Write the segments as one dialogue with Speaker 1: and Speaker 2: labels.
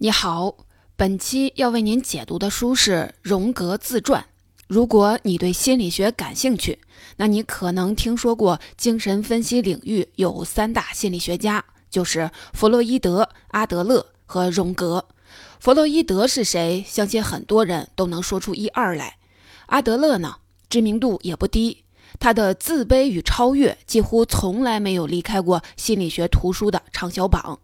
Speaker 1: 你好，本期要为您解读的书是《荣格自传》。如果你对心理学感兴趣，那你可能听说过精神分析领域有三大心理学家，就是弗洛伊德、阿德勒和荣格。弗洛伊德是谁？相信很多人都能说出一二来。阿德勒呢，知名度也不低，他的《自卑与超越》几乎从来没有离开过心理学图书的畅销榜。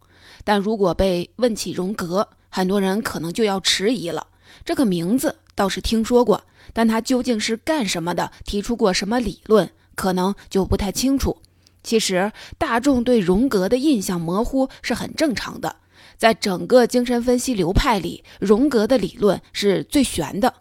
Speaker 1: 但如果被问起荣格，很多人可能就要迟疑了。这个名字倒是听说过，但他究竟是干什么的？提出过什么理论？可能就不太清楚。其实，大众对荣格的印象模糊是很正常的。在整个精神分析流派里，荣格的理论是最玄的。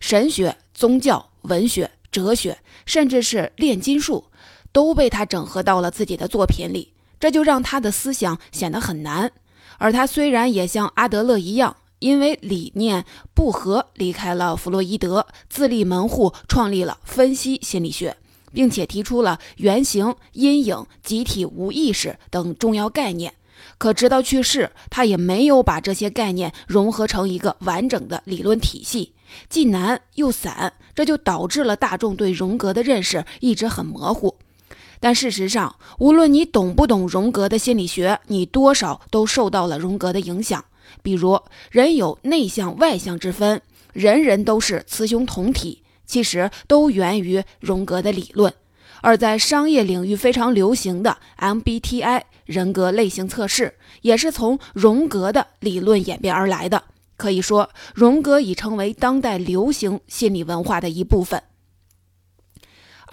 Speaker 1: 神学、宗教、文学、哲学，甚至是炼金术，都被他整合到了自己的作品里。这就让他的思想显得很难，而他虽然也像阿德勒一样，因为理念不合离开了弗洛伊德，自立门户，创立了分析心理学，并且提出了原型、阴影、集体无意识等重要概念。可直到去世，他也没有把这些概念融合成一个完整的理论体系，既难又散，这就导致了大众对荣格的认识一直很模糊。但事实上，无论你懂不懂荣格的心理学，你多少都受到了荣格的影响。比如，人有内向外向之分，人人都是雌雄同体，其实都源于荣格的理论。而在商业领域非常流行的 MBTI 人格类型测试，也是从荣格的理论演变而来的。可以说，荣格已成为当代流行心理文化的一部分。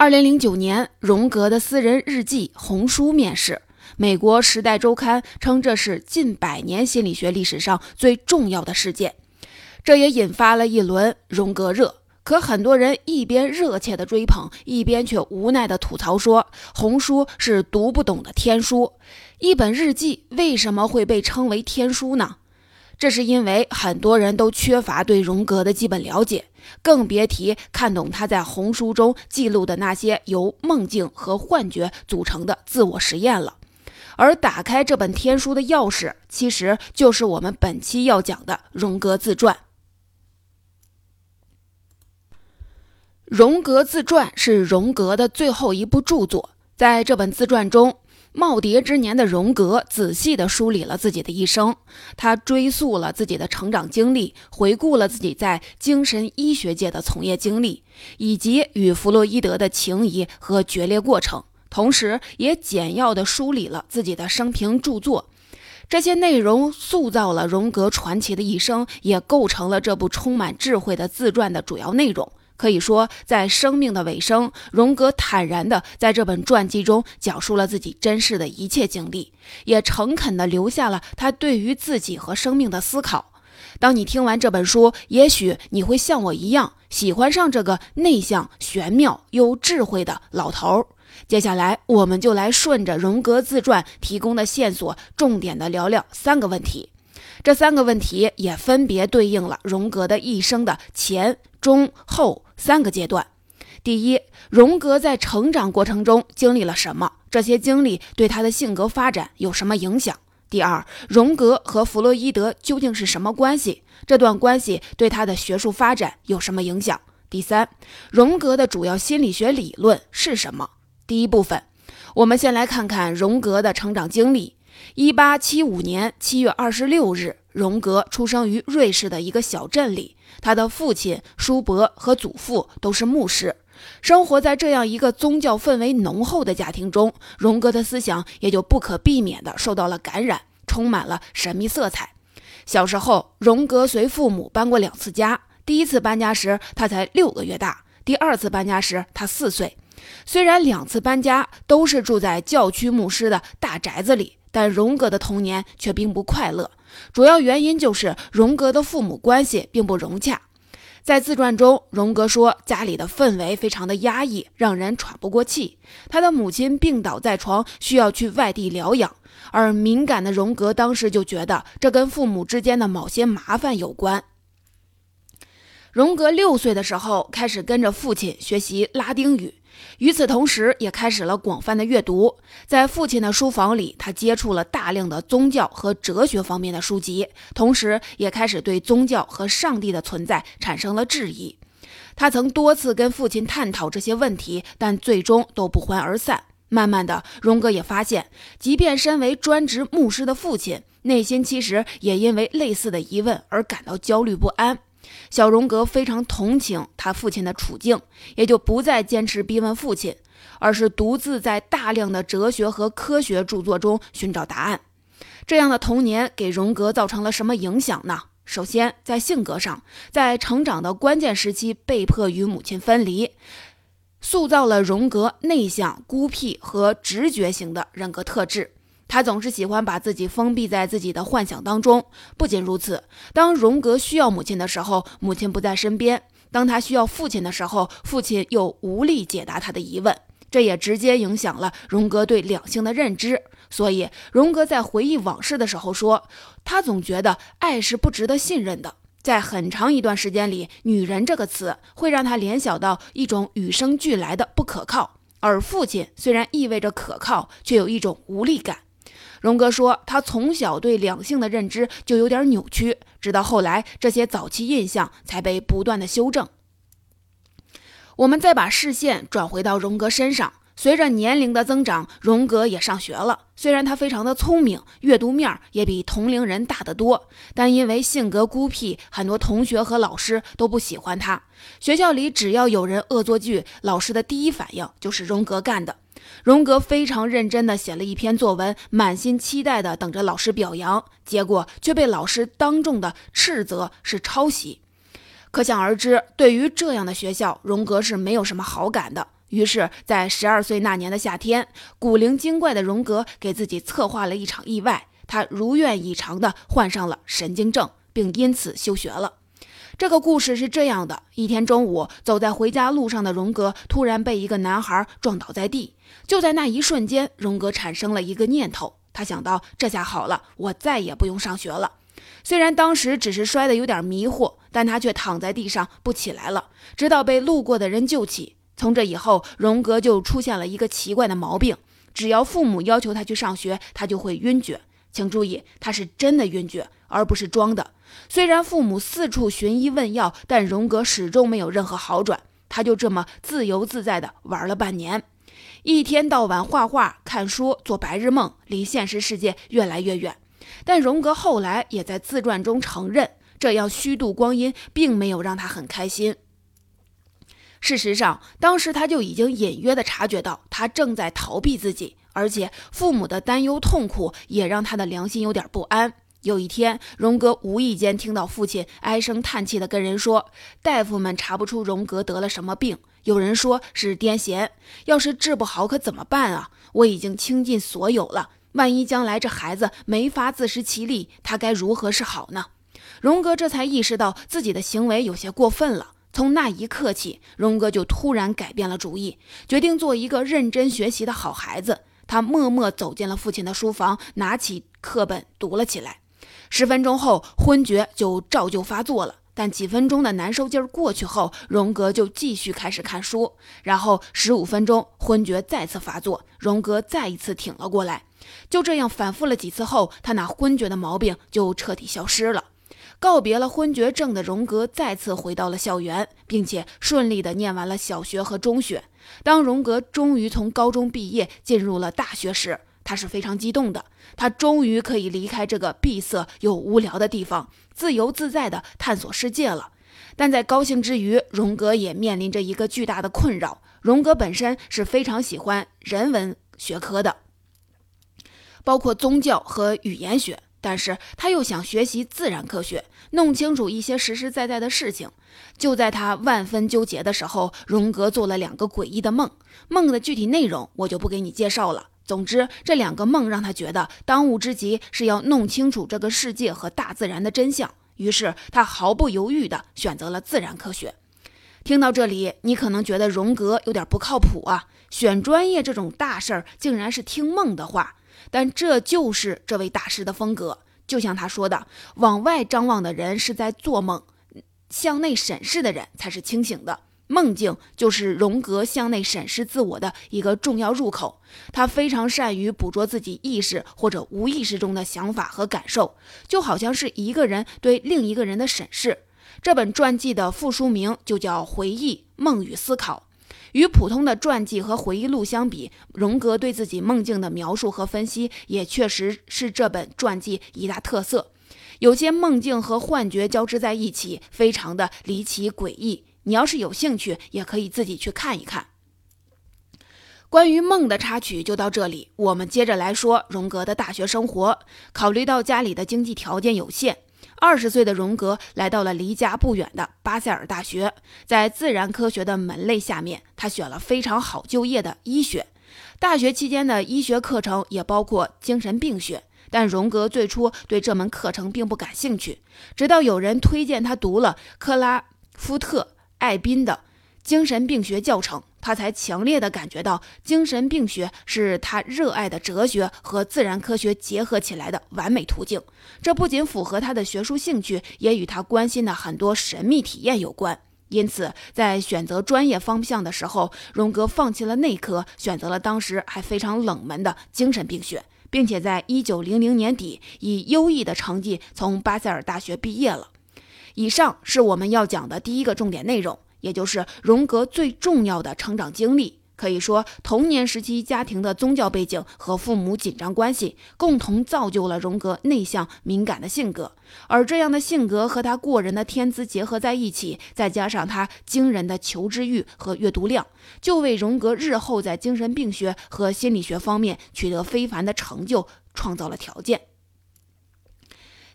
Speaker 1: 二零零九年，荣格的私人日记《红书》面世，美国《时代周刊》称这是近百年心理学历史上最重要的事件，这也引发了一轮荣格热。可很多人一边热切的追捧，一边却无奈的吐槽说：“红书是读不懂的天书，一本日记为什么会被称为天书呢？”这是因为很多人都缺乏对荣格的基本了解，更别提看懂他在红书中记录的那些由梦境和幻觉组成的自我实验了。而打开这本天书的钥匙，其实就是我们本期要讲的荣格自传。荣格自传是荣格的最后一部著作，在这本自传中。耄耋之年的荣格仔细地梳理了自己的一生，他追溯了自己的成长经历，回顾了自己在精神医学界的从业经历，以及与弗洛伊德的情谊和决裂过程，同时也简要地梳理了自己的生平著作。这些内容塑造了荣格传奇的一生，也构成了这部充满智慧的自传的主要内容。可以说，在生命的尾声，荣格坦然地在这本传记中讲述了自己真实的一切经历，也诚恳地留下了他对于自己和生命的思考。当你听完这本书，也许你会像我一样喜欢上这个内向、玄妙又智慧的老头儿。接下来，我们就来顺着荣格自传提供的线索，重点的聊聊三个问题。这三个问题也分别对应了荣格的一生的前、中、后三个阶段。第一，荣格在成长过程中经历了什么？这些经历对他的性格发展有什么影响？第二，荣格和弗洛伊德究竟是什么关系？这段关系对他的学术发展有什么影响？第三，荣格的主要心理学理论是什么？第一部分，我们先来看看荣格的成长经历。一八七五年七月二十六日，荣格出生于瑞士的一个小镇里。他的父亲叔伯和祖父都是牧师。生活在这样一个宗教氛围浓厚的家庭中，荣格的思想也就不可避免地受到了感染，充满了神秘色彩。小时候，荣格随父母搬过两次家。第一次搬家时，他才六个月大；第二次搬家时，他四岁。虽然两次搬家都是住在教区牧师的大宅子里。但荣格的童年却并不快乐，主要原因就是荣格的父母关系并不融洽。在自传中，荣格说家里的氛围非常的压抑，让人喘不过气。他的母亲病倒在床，需要去外地疗养，而敏感的荣格当时就觉得这跟父母之间的某些麻烦有关。荣格六岁的时候开始跟着父亲学习拉丁语，与此同时，也开始了广泛的阅读。在父亲的书房里，他接触了大量的宗教和哲学方面的书籍，同时也开始对宗教和上帝的存在产生了质疑。他曾多次跟父亲探讨这些问题，但最终都不欢而散。慢慢的，荣格也发现，即便身为专职牧师的父亲，内心其实也因为类似的疑问而感到焦虑不安。小荣格非常同情他父亲的处境，也就不再坚持逼问父亲，而是独自在大量的哲学和科学著作中寻找答案。这样的童年给荣格造成了什么影响呢？首先，在性格上，在成长的关键时期被迫与母亲分离，塑造了荣格内向、孤僻和直觉型的人格特质。他总是喜欢把自己封闭在自己的幻想当中。不仅如此，当荣格需要母亲的时候，母亲不在身边；当他需要父亲的时候，父亲又无力解答他的疑问。这也直接影响了荣格对两性的认知。所以，荣格在回忆往事的时候说：“他总觉得爱是不值得信任的。在很长一段时间里，‘女人’这个词会让他联想到一种与生俱来的不可靠，而父亲虽然意味着可靠，却有一种无力感。”荣格说，他从小对两性的认知就有点扭曲，直到后来，这些早期印象才被不断的修正。我们再把视线转回到荣格身上，随着年龄的增长，荣格也上学了。虽然他非常的聪明，阅读面也比同龄人大得多，但因为性格孤僻，很多同学和老师都不喜欢他。学校里只要有人恶作剧，老师的第一反应就是荣格干的。荣格非常认真地写了一篇作文，满心期待地等着老师表扬，结果却被老师当众的斥责是抄袭。可想而知，对于这样的学校，荣格是没有什么好感的。于是，在十二岁那年的夏天，古灵精怪的荣格给自己策划了一场意外，他如愿以偿地患上了神经症，并因此休学了。这个故事是这样的：一天中午，走在回家路上的荣格突然被一个男孩撞倒在地。就在那一瞬间，荣格产生了一个念头，他想到：这下好了，我再也不用上学了。虽然当时只是摔得有点迷糊，但他却躺在地上不起来了，直到被路过的人救起。从这以后，荣格就出现了一个奇怪的毛病：只要父母要求他去上学，他就会晕厥。请注意，他是真的晕厥，而不是装的。虽然父母四处寻医问药，但荣格始终没有任何好转。他就这么自由自在地玩了半年，一天到晚画画、看书、做白日梦，离现实世界越来越远。但荣格后来也在自传中承认，这样虚度光阴并没有让他很开心。事实上，当时他就已经隐约地察觉到，他正在逃避自己。而且父母的担忧痛苦也让他的良心有点不安。有一天，荣格无意间听到父亲唉声叹气地跟人说：“大夫们查不出荣格得了什么病，有人说是癫痫。要是治不好，可怎么办啊？我已经倾尽所有了，万一将来这孩子没法自食其力，他该如何是好呢？”荣格这才意识到自己的行为有些过分了。从那一刻起，荣格就突然改变了主意，决定做一个认真学习的好孩子。他默默走进了父亲的书房，拿起课本读了起来。十分钟后，昏厥就照旧发作了。但几分钟的难受劲儿过去后，荣格就继续开始看书。然后十五分钟，昏厥再次发作，荣格再一次挺了过来。就这样反复了几次后，他那昏厥的毛病就彻底消失了。告别了昏厥症的荣格再次回到了校园，并且顺利地念完了小学和中学。当荣格终于从高中毕业，进入了大学时，他是非常激动的。他终于可以离开这个闭塞又无聊的地方，自由自在地探索世界了。但在高兴之余，荣格也面临着一个巨大的困扰。荣格本身是非常喜欢人文学科的，包括宗教和语言学。但是他又想学习自然科学，弄清楚一些实实在在的事情。就在他万分纠结的时候，荣格做了两个诡异的梦。梦的具体内容我就不给你介绍了。总之，这两个梦让他觉得当务之急是要弄清楚这个世界和大自然的真相。于是他毫不犹豫地选择了自然科学。听到这里，你可能觉得荣格有点不靠谱啊，选专业这种大事儿竟然是听梦的话。但这就是这位大师的风格，就像他说的：“往外张望的人是在做梦，向内审视的人才是清醒的。”梦境就是荣格向内审视自我的一个重要入口。他非常善于捕捉自己意识或者无意识中的想法和感受，就好像是一个人对另一个人的审视。这本传记的副书名就叫《回忆、梦与思考》。与普通的传记和回忆录相比，荣格对自己梦境的描述和分析也确实是这本传记一大特色。有些梦境和幻觉交织在一起，非常的离奇诡异。你要是有兴趣，也可以自己去看一看。关于梦的插曲就到这里，我们接着来说荣格的大学生活。考虑到家里的经济条件有限。二十岁的荣格来到了离家不远的巴塞尔大学，在自然科学的门类下面，他选了非常好就业的医学。大学期间的医学课程也包括精神病学，但荣格最初对这门课程并不感兴趣，直到有人推荐他读了克拉夫特·艾宾的精神病学教程。他才强烈地感觉到，精神病学是他热爱的哲学和自然科学结合起来的完美途径。这不仅符合他的学术兴趣，也与他关心的很多神秘体验有关。因此，在选择专业方向的时候，荣格放弃了内科，选择了当时还非常冷门的精神病学，并且在一九零零年底以优异的成绩从巴塞尔大学毕业了。以上是我们要讲的第一个重点内容。也就是荣格最重要的成长经历，可以说童年时期家庭的宗教背景和父母紧张关系，共同造就了荣格内向敏感的性格。而这样的性格和他过人的天资结合在一起，再加上他惊人的求知欲和阅读量，就为荣格日后在精神病学和心理学方面取得非凡的成就创造了条件。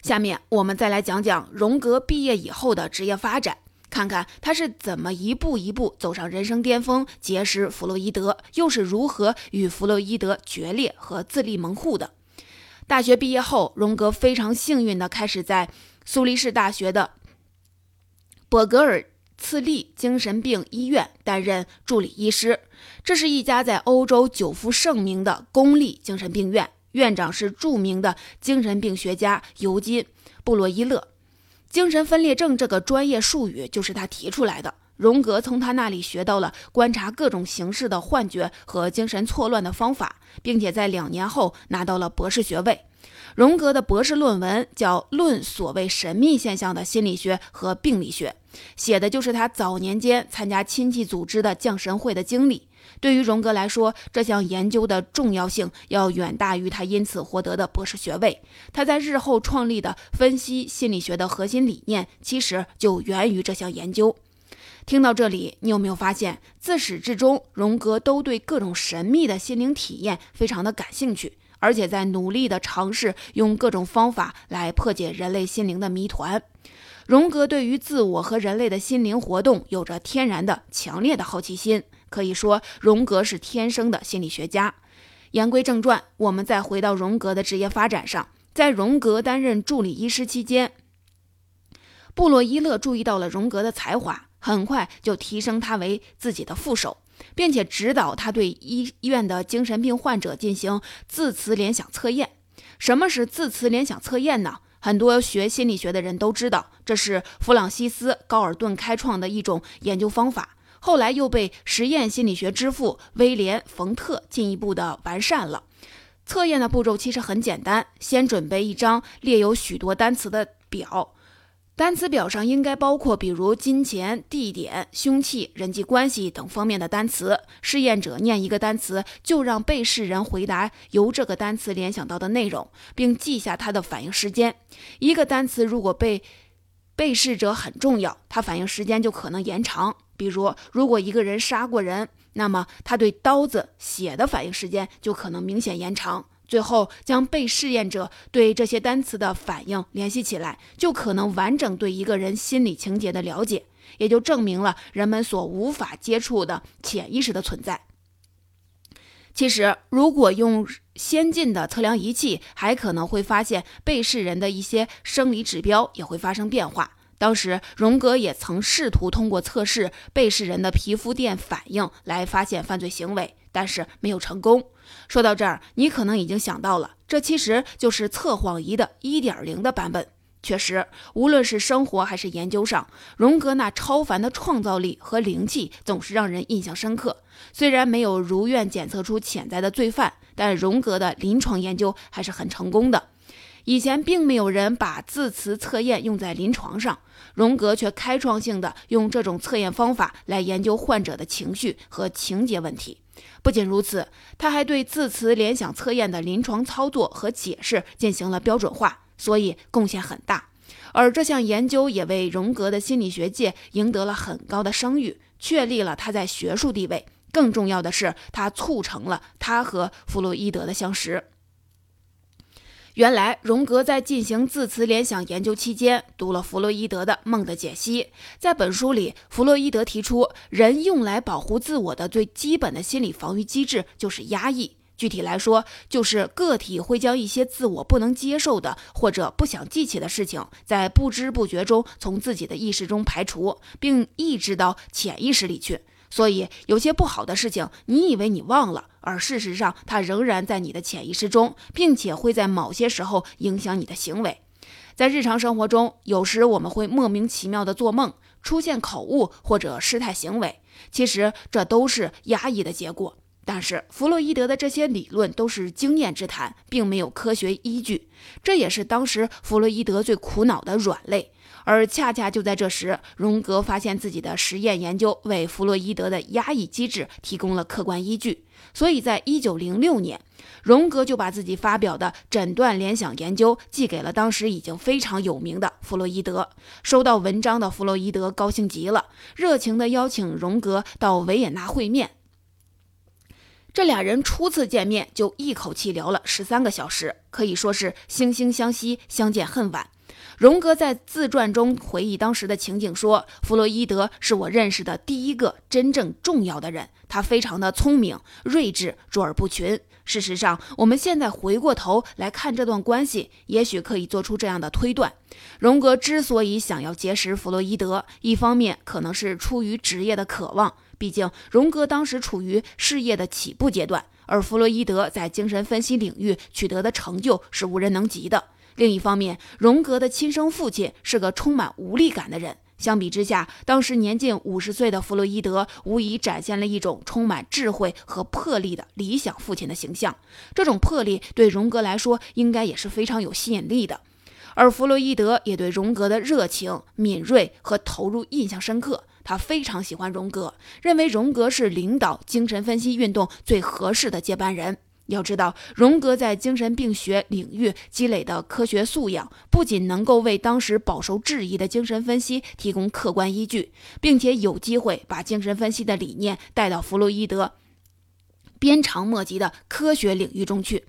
Speaker 1: 下面我们再来讲讲荣格毕业以后的职业发展。看看他是怎么一步一步走上人生巅峰，结识弗洛伊德，又是如何与弗洛伊德决裂和自立门户的。大学毕业后，荣格非常幸运地开始在苏黎世大学的博格尔茨利精神病医院担任助理医师。这是一家在欧洲久负盛名的公立精神病院，院长是著名的精神病学家尤金·布洛伊勒。精神分裂症这个专业术语就是他提出来的。荣格从他那里学到了观察各种形式的幻觉和精神错乱的方法，并且在两年后拿到了博士学位。荣格的博士论文叫《论所谓神秘现象的心理学和病理学》，写的就是他早年间参加亲戚组织的降神会的经历。对于荣格来说，这项研究的重要性要远大于他因此获得的博士学位。他在日后创立的分析心理学的核心理念，其实就源于这项研究。听到这里，你有没有发现，自始至终，荣格都对各种神秘的心灵体验非常的感兴趣，而且在努力的尝试用各种方法来破解人类心灵的谜团。荣格对于自我和人类的心灵活动有着天然的强烈的好奇心。可以说，荣格是天生的心理学家。言归正传，我们再回到荣格的职业发展上。在荣格担任助理医师期间，布洛伊勒注意到了荣格的才华，很快就提升他为自己的副手，并且指导他对医院的精神病患者进行字词联想测验。什么是字词联想测验呢？很多学心理学的人都知道，这是弗朗西斯·高尔顿开创的一种研究方法。后来又被实验心理学之父威廉·冯特进一步的完善了。测验的步骤其实很简单，先准备一张列有许多单词的表，单词表上应该包括比如金钱、地点、凶器、人际关系等方面的单词。试验者念一个单词，就让被试人回答由这个单词联想到的内容，并记下他的反应时间。一个单词如果被被试者很重要，他反应时间就可能延长。比如，如果一个人杀过人，那么他对刀子、血的反应时间就可能明显延长。最后，将被试验者对这些单词的反应联系起来，就可能完整对一个人心理情节的了解，也就证明了人们所无法接触的潜意识的存在。其实，如果用先进的测量仪器，还可能会发现被试人的一些生理指标也会发生变化。当时，荣格也曾试图通过测试被试人的皮肤电反应来发现犯罪行为，但是没有成功。说到这儿，你可能已经想到了，这其实就是测谎仪的一点零的版本。确实，无论是生活还是研究上，荣格那超凡的创造力和灵气总是让人印象深刻。虽然没有如愿检测出潜在的罪犯，但荣格的临床研究还是很成功的。以前并没有人把字词测验用在临床上，荣格却开创性的用这种测验方法来研究患者的情绪和情节问题。不仅如此，他还对字词联想测验的临床操作和解释进行了标准化。所以贡献很大，而这项研究也为荣格的心理学界赢得了很高的声誉，确立了他在学术地位。更重要的是，他促成了他和弗洛伊德的相识。原来，荣格在进行字词联想研究期间，读了弗洛伊德的《梦的解析》。在本书里，弗洛伊德提出，人用来保护自我的最基本的心理防御机制就是压抑。具体来说，就是个体会将一些自我不能接受的或者不想记起的事情，在不知不觉中从自己的意识中排除，并抑制到潜意识里去。所以，有些不好的事情，你以为你忘了，而事实上它仍然在你的潜意识中，并且会在某些时候影响你的行为。在日常生活中，有时我们会莫名其妙的做梦，出现口误或者失态行为，其实这都是压抑的结果。但是弗洛伊德的这些理论都是经验之谈，并没有科学依据，这也是当时弗洛伊德最苦恼的软肋。而恰恰就在这时，荣格发现自己的实验研究为弗洛伊德的压抑机制提供了客观依据，所以在一九零六年，荣格就把自己发表的诊断联想研究寄给了当时已经非常有名的弗洛伊德。收到文章的弗洛伊德高兴极了，热情地邀请荣格到维也纳会面。这俩人初次见面就一口气聊了十三个小时，可以说是惺惺相惜，相见恨晚。荣格在自传中回忆当时的情景说：“弗洛伊德是我认识的第一个真正重要的人，他非常的聪明、睿智、卓尔不群。事实上，我们现在回过头来看这段关系，也许可以做出这样的推断：荣格之所以想要结识弗洛伊德，一方面可能是出于职业的渴望。”毕竟，荣格当时处于事业的起步阶段，而弗洛伊德在精神分析领域取得的成就是无人能及的。另一方面，荣格的亲生父亲是个充满无力感的人。相比之下，当时年近五十岁的弗洛伊德无疑展现了一种充满智慧和魄力的理想父亲的形象。这种魄力对荣格来说，应该也是非常有吸引力的。而弗洛伊德也对荣格的热情、敏锐和投入印象深刻。他非常喜欢荣格，认为荣格是领导精神分析运动最合适的接班人。要知道，荣格在精神病学领域积累的科学素养，不仅能够为当时饱受质疑的精神分析提供客观依据，并且有机会把精神分析的理念带到弗洛伊德鞭长莫及的科学领域中去。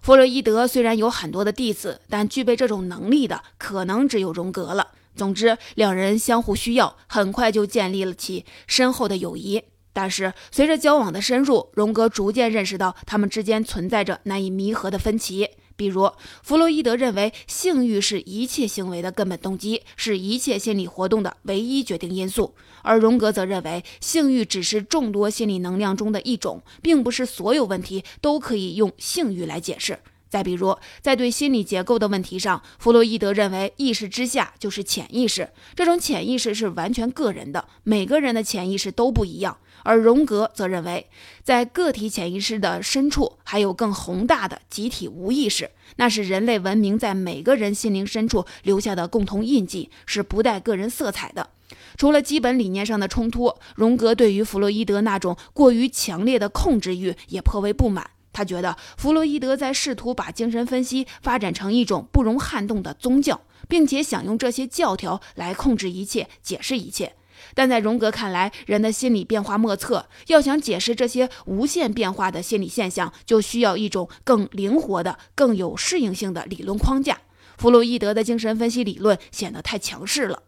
Speaker 1: 弗洛伊德虽然有很多的弟子，但具备这种能力的可能只有荣格了。总之，两人相互需要，很快就建立了起深厚的友谊。但是，随着交往的深入，荣格逐渐认识到他们之间存在着难以弥合的分歧。比如，弗洛伊德认为性欲是一切行为的根本动机，是一切心理活动的唯一决定因素；而荣格则认为性欲只是众多心理能量中的一种，并不是所有问题都可以用性欲来解释。再比如，在对心理结构的问题上，弗洛伊德认为意识之下就是潜意识，这种潜意识是完全个人的，每个人的潜意识都不一样。而荣格则认为，在个体潜意识的深处，还有更宏大的集体无意识，那是人类文明在每个人心灵深处留下的共同印记，是不带个人色彩的。除了基本理念上的冲突，荣格对于弗洛伊德那种过于强烈的控制欲也颇为不满。他觉得弗洛伊德在试图把精神分析发展成一种不容撼动的宗教，并且想用这些教条来控制一切、解释一切。但在荣格看来，人的心理变化莫测，要想解释这些无限变化的心理现象，就需要一种更灵活的、更有适应性的理论框架。弗洛伊德的精神分析理论显得太强势了。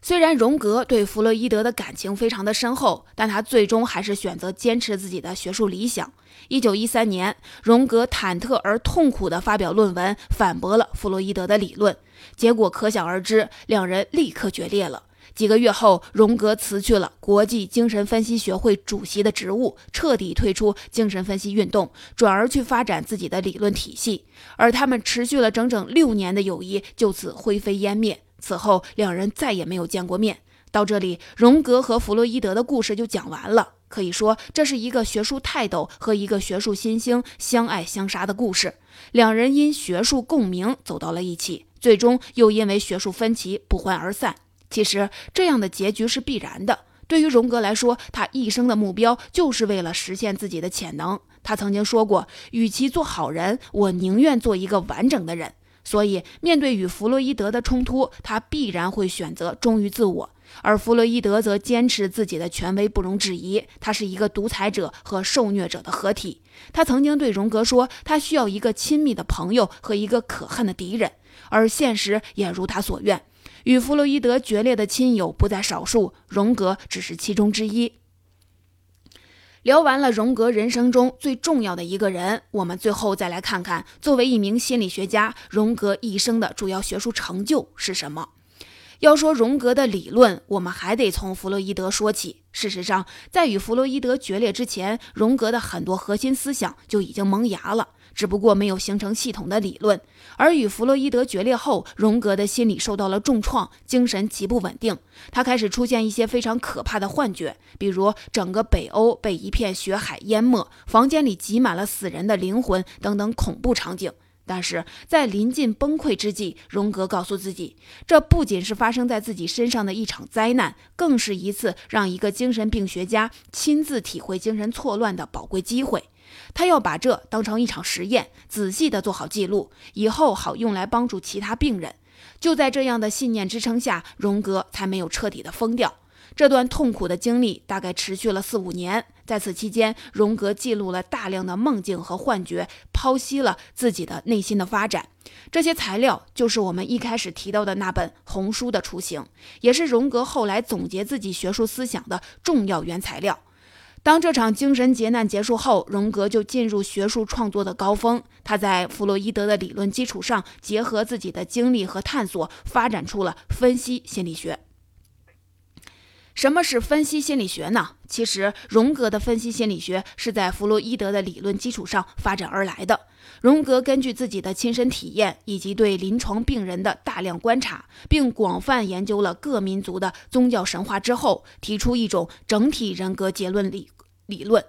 Speaker 1: 虽然荣格对弗洛伊德的感情非常的深厚，但他最终还是选择坚持自己的学术理想。一九一三年，荣格忐忑而痛苦地发表论文，反驳了弗洛伊德的理论，结果可想而知，两人立刻决裂了。几个月后，荣格辞去了国际精神分析学会主席的职务，彻底退出精神分析运动，转而去发展自己的理论体系。而他们持续了整整六年的友谊就此灰飞烟灭。此后，两人再也没有见过面。到这里，荣格和弗洛伊德的故事就讲完了。可以说，这是一个学术泰斗和一个学术新星相爱相杀的故事。两人因学术共鸣走到了一起，最终又因为学术分歧不欢而散。其实这样的结局是必然的。对于荣格来说，他一生的目标就是为了实现自己的潜能。他曾经说过：“与其做好人，我宁愿做一个完整的人。”所以，面对与弗洛伊德的冲突，他必然会选择忠于自我，而弗洛伊德则坚持自己的权威不容置疑。他是一个独裁者和受虐者的合体。他曾经对荣格说：“他需要一个亲密的朋友和一个可恨的敌人。”而现实也如他所愿。与弗洛伊德决裂的亲友不在少数，荣格只是其中之一。聊完了荣格人生中最重要的一个人，我们最后再来看看，作为一名心理学家，荣格一生的主要学术成就是什么。要说荣格的理论，我们还得从弗洛伊德说起。事实上，在与弗洛伊德决裂之前，荣格的很多核心思想就已经萌芽了。只不过没有形成系统的理论，而与弗洛伊德决裂后，荣格的心理受到了重创，精神极不稳定。他开始出现一些非常可怕的幻觉，比如整个北欧被一片血海淹没，房间里挤满了死人的灵魂等等恐怖场景。但是在临近崩溃之际，荣格告诉自己，这不仅是发生在自己身上的一场灾难，更是一次让一个精神病学家亲自体会精神错乱的宝贵机会。他要把这当成一场实验，仔细地做好记录，以后好用来帮助其他病人。就在这样的信念支撑下，荣格才没有彻底的疯掉。这段痛苦的经历大概持续了四五年，在此期间，荣格记录了大量的梦境和幻觉，剖析了自己的内心的发展。这些材料就是我们一开始提到的那本红书的雏形，也是荣格后来总结自己学术思想的重要原材料。当这场精神劫难结束后，荣格就进入学术创作的高峰。他在弗洛伊德的理论基础上，结合自己的经历和探索，发展出了分析心理学。什么是分析心理学呢？其实，荣格的分析心理学是在弗洛伊德的理论基础上发展而来的。荣格根据自己的亲身体验以及对临床病人的大量观察，并广泛研究了各民族的宗教神话之后，提出一种整体人格结论理理论。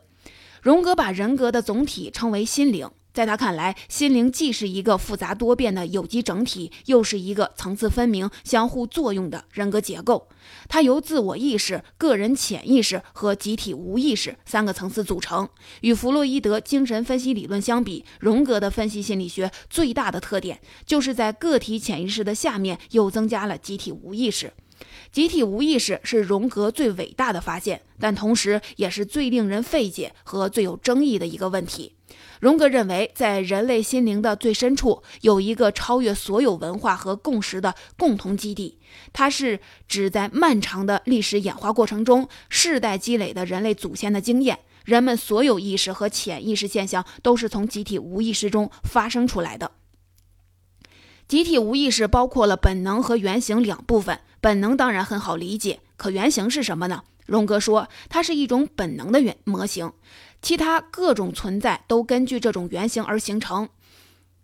Speaker 1: 荣格把人格的总体称为心灵。在他看来，心灵既是一个复杂多变的有机整体，又是一个层次分明、相互作用的人格结构。它由自我意识、个人潜意识和集体无意识三个层次组成。与弗洛伊德精神分析理论相比，荣格的分析心理学最大的特点就是在个体潜意识的下面又增加了集体无意识。集体无意识是荣格最伟大的发现，但同时也是最令人费解和最有争议的一个问题。荣格认为，在人类心灵的最深处，有一个超越所有文化和共识的共同基地。它是指在漫长的历史演化过程中，世代积累的人类祖先的经验。人们所有意识和潜意识现象都是从集体无意识中发生出来的。集体无意识包括了本能和原型两部分。本能当然很好理解，可原型是什么呢？荣格说，它是一种本能的原模型。其他各种存在都根据这种原型而形成，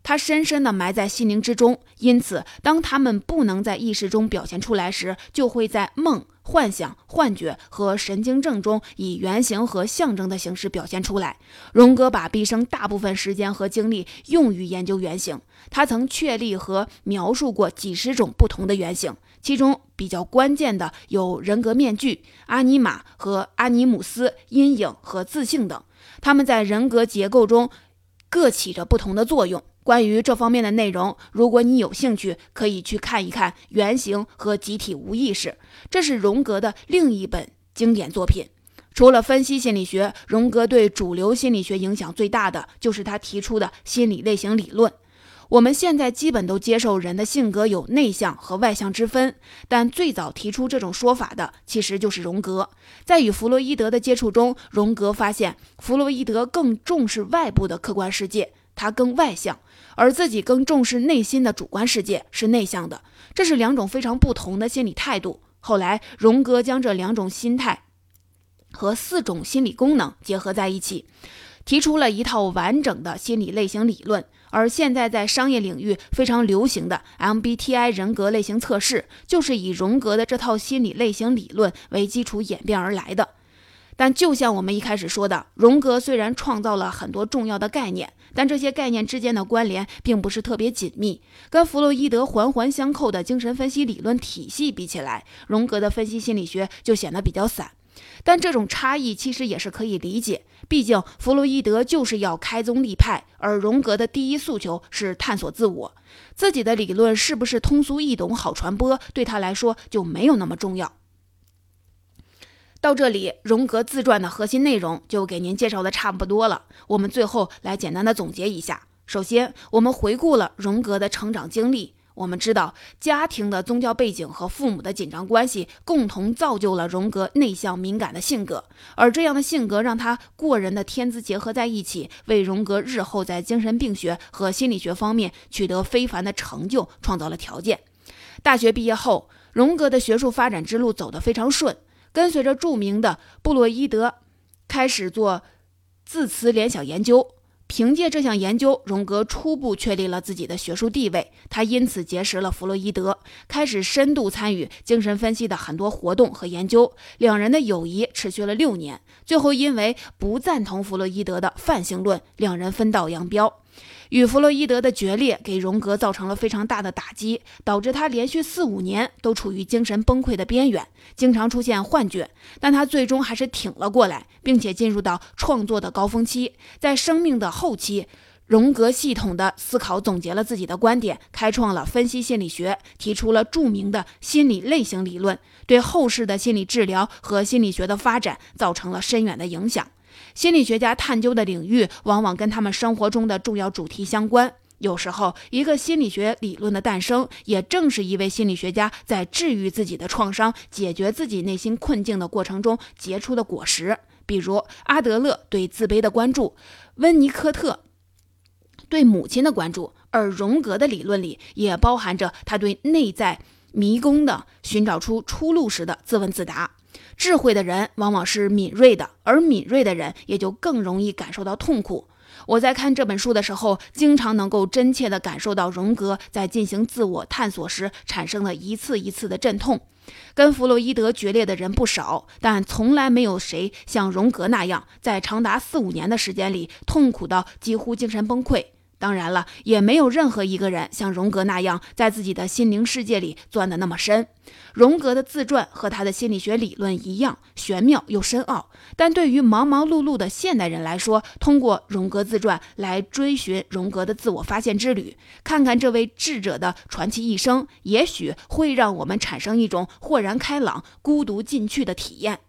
Speaker 1: 它深深地埋在心灵之中。因此，当他们不能在意识中表现出来时，就会在梦、幻想、幻觉和神经症中以原型和象征的形式表现出来。荣格把毕生大部分时间和精力用于研究原型，他曾确立和描述过几十种不同的原型。其中比较关键的有人格面具、阿尼玛和阿尼姆斯、阴影和自信等。他们在人格结构中各起着不同的作用。关于这方面的内容，如果你有兴趣，可以去看一看《原型和集体无意识》，这是荣格的另一本经典作品。除了分析心理学，荣格对主流心理学影响最大的就是他提出的心理类型理论。我们现在基本都接受人的性格有内向和外向之分，但最早提出这种说法的其实就是荣格。在与弗洛伊德的接触中，荣格发现弗洛伊德更重视外部的客观世界，他更外向，而自己更重视内心的主观世界，是内向的。这是两种非常不同的心理态度。后来，荣格将这两种心态和四种心理功能结合在一起，提出了一套完整的心理类型理论。而现在在商业领域非常流行的 MBTI 人格类型测试，就是以荣格的这套心理类型理论为基础演变而来的。但就像我们一开始说的，荣格虽然创造了很多重要的概念，但这些概念之间的关联并不是特别紧密。跟弗洛伊德环环相扣的精神分析理论体系比起来，荣格的分析心理学就显得比较散。但这种差异其实也是可以理解，毕竟弗洛伊德就是要开宗立派，而荣格的第一诉求是探索自我。自己的理论是不是通俗易懂、好传播，对他来说就没有那么重要。到这里，荣格自传的核心内容就给您介绍的差不多了。我们最后来简单的总结一下：首先，我们回顾了荣格的成长经历。我们知道，家庭的宗教背景和父母的紧张关系共同造就了荣格内向敏感的性格，而这样的性格让他过人的天资结合在一起，为荣格日后在精神病学和心理学方面取得非凡的成就创造了条件。大学毕业后，荣格的学术发展之路走得非常顺，跟随着著名的布洛伊德，开始做字词联想研究。凭借这项研究，荣格初步确立了自己的学术地位。他因此结识了弗洛伊德，开始深度参与精神分析的很多活动和研究。两人的友谊持续了六年，最后因为不赞同弗洛伊德的泛性论，两人分道扬镳。与弗洛伊德的决裂给荣格造成了非常大的打击，导致他连续四五年都处于精神崩溃的边缘，经常出现幻觉。但他最终还是挺了过来，并且进入到创作的高峰期。在生命的后期，荣格系统的思考总结了自己的观点，开创了分析心理学，提出了著名的心理类型理论，对后世的心理治疗和心理学的发展造成了深远的影响。心理学家探究的领域往往跟他们生活中的重要主题相关。有时候，一个心理学理论的诞生，也正是一位心理学家在治愈自己的创伤、解决自己内心困境的过程中结出的果实。比如，阿德勒对自卑的关注，温尼科特对母亲的关注，而荣格的理论里也包含着他对内在迷宫的寻找出出路时的自问自答。智慧的人往往是敏锐的，而敏锐的人也就更容易感受到痛苦。我在看这本书的时候，经常能够真切地感受到荣格在进行自我探索时产生的一次一次的阵痛。跟弗洛伊德决裂的人不少，但从来没有谁像荣格那样，在长达四五年的时间里痛苦到几乎精神崩溃。当然了，也没有任何一个人像荣格那样在自己的心灵世界里钻得那么深。荣格的自传和他的心理学理论一样玄妙又深奥，但对于忙忙碌碌的现代人来说，通过荣格自传来追寻荣格的自我发现之旅，看看这位智者的传奇一生，也许会让我们产生一种豁然开朗、孤独进去的体验。